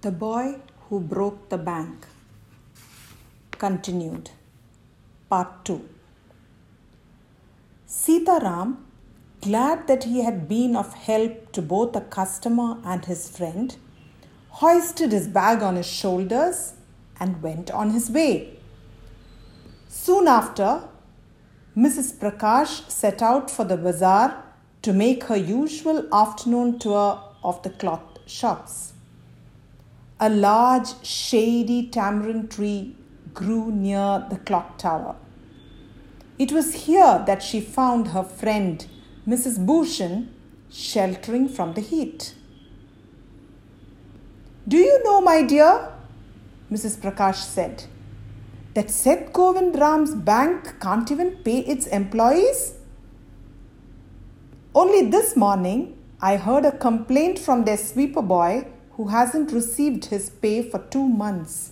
The Boy Who Broke the Bank. Continued. Part 2. Sitaram, glad that he had been of help to both the customer and his friend, hoisted his bag on his shoulders and went on his way. Soon after, Mrs. Prakash set out for the bazaar to make her usual afternoon tour of the cloth shops. A large, shady tamarind tree grew near the clock tower. It was here that she found her friend, Mrs. Bhushan, sheltering from the heat. Do you know, my dear, Mrs. Prakash said, that Seth Govind Ram's bank can't even pay its employees? Only this morning, I heard a complaint from their sweeper boy who hasn't received his pay for two months.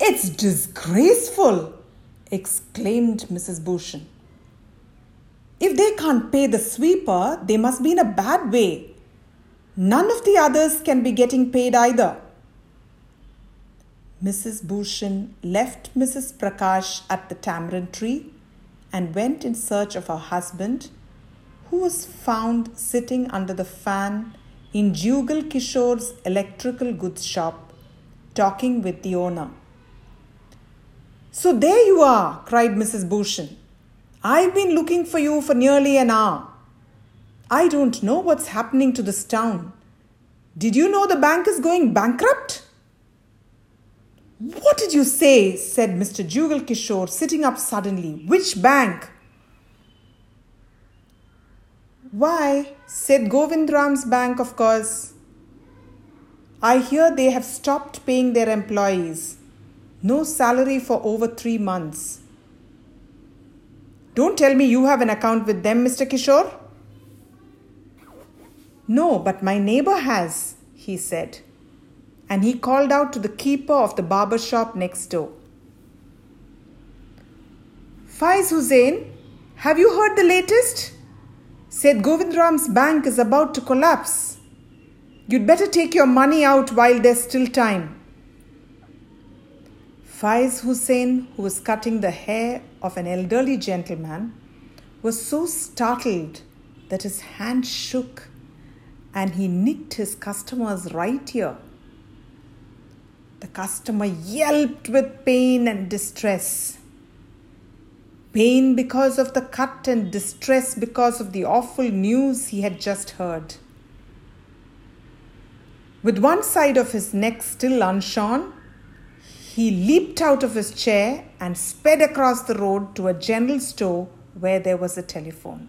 It's disgraceful, exclaimed Mrs. Bhushan. If they can't pay the sweeper, they must be in a bad way. None of the others can be getting paid either. Mrs. Bhushan left Mrs. Prakash at the tamarind tree and went in search of her husband, who was found sitting under the fan in Jugal Kishore's electrical goods shop, talking with the owner. So there you are, cried Mrs. Bhushan. I've been looking for you for nearly an hour. I don't know what's happening to this town. Did you know the bank is going bankrupt? What did you say? said Mr. Jugal Kishore, sitting up suddenly. Which bank? Why, Seth Govind Ram's bank, of course. I hear they have stopped paying their employees. No salary for over three months. Don't tell me you have an account with them, Mr. Kishore. No, but my neighbor has, he said. And he called out to the keeper of the barber shop next door. Faiz Hussain, have you heard the latest? Seth Govind Ram's bank is about to collapse. You'd better take your money out while there's still time. Faiz Hussain, who was cutting the hair of an elderly gentleman, was so startled that his hand shook and he nicked his customer's right ear. The customer yelped with pain and distress pain because of the cut and distress because of the awful news he had just heard. With one side of his neck still unshorn, he leaped out of his chair and sped across the road to a general store where there was a telephone.